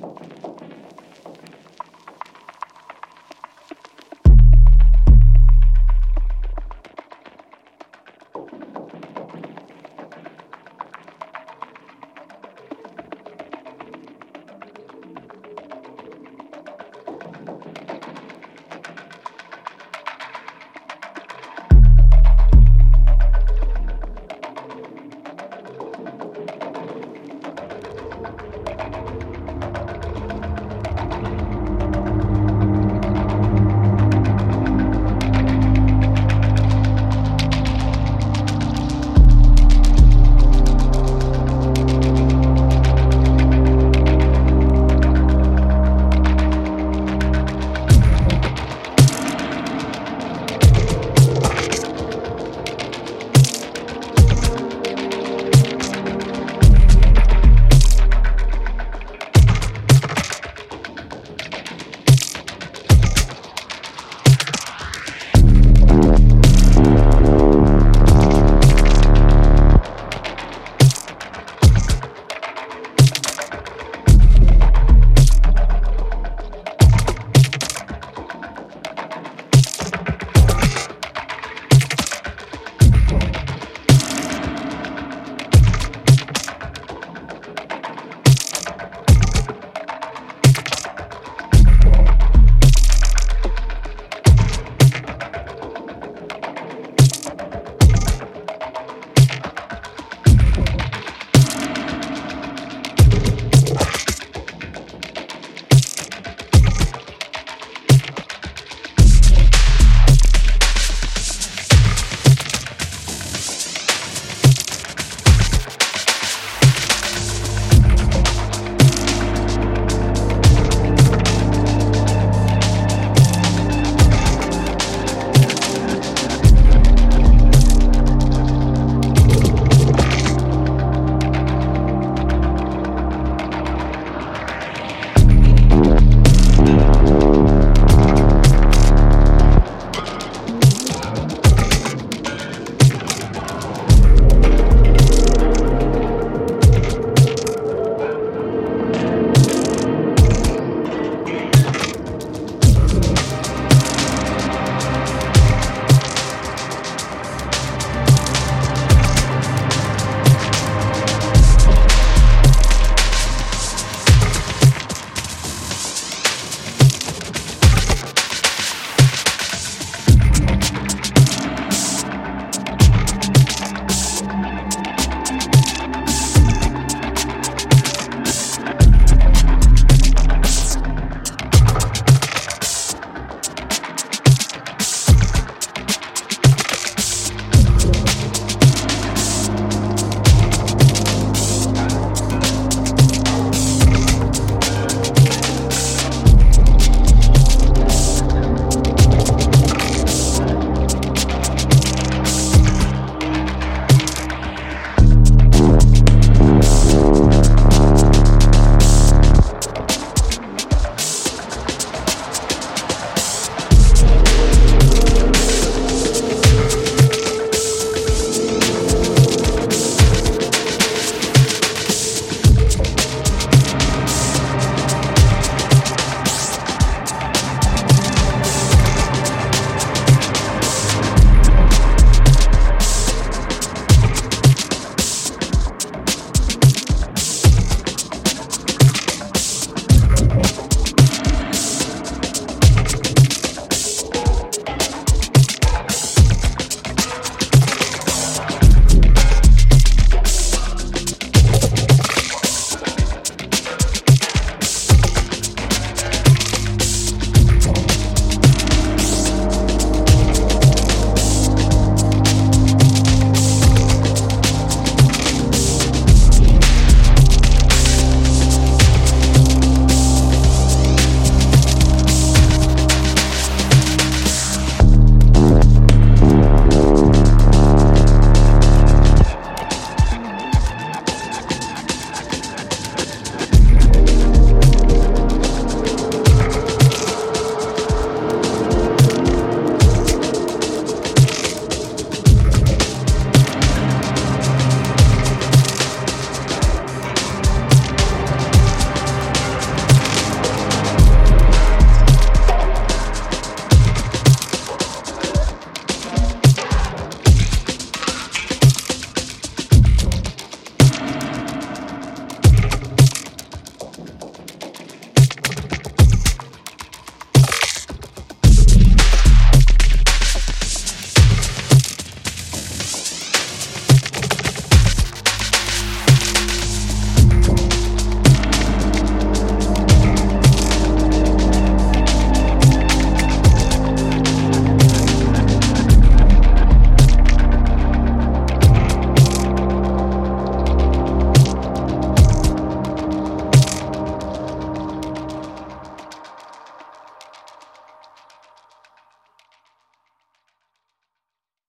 フフフフ。